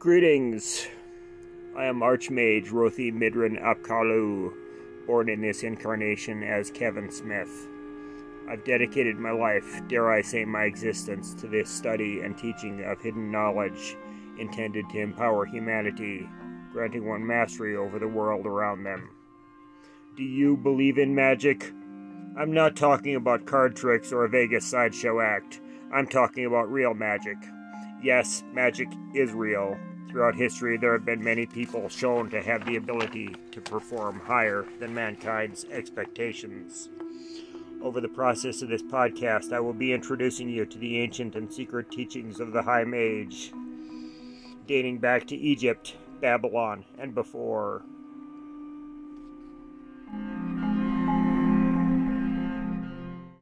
Greetings. I am Archmage Rothi Midran Apkalu, born in this incarnation as Kevin Smith. I've dedicated my life, dare I say my existence, to this study and teaching of hidden knowledge intended to empower humanity, granting one mastery over the world around them. Do you believe in magic? I'm not talking about card tricks or a Vegas sideshow act. I'm talking about real magic. Yes, magic is real. Throughout history, there have been many people shown to have the ability to perform higher than mankind's expectations. Over the process of this podcast, I will be introducing you to the ancient and secret teachings of the High Mage, dating back to Egypt, Babylon, and before.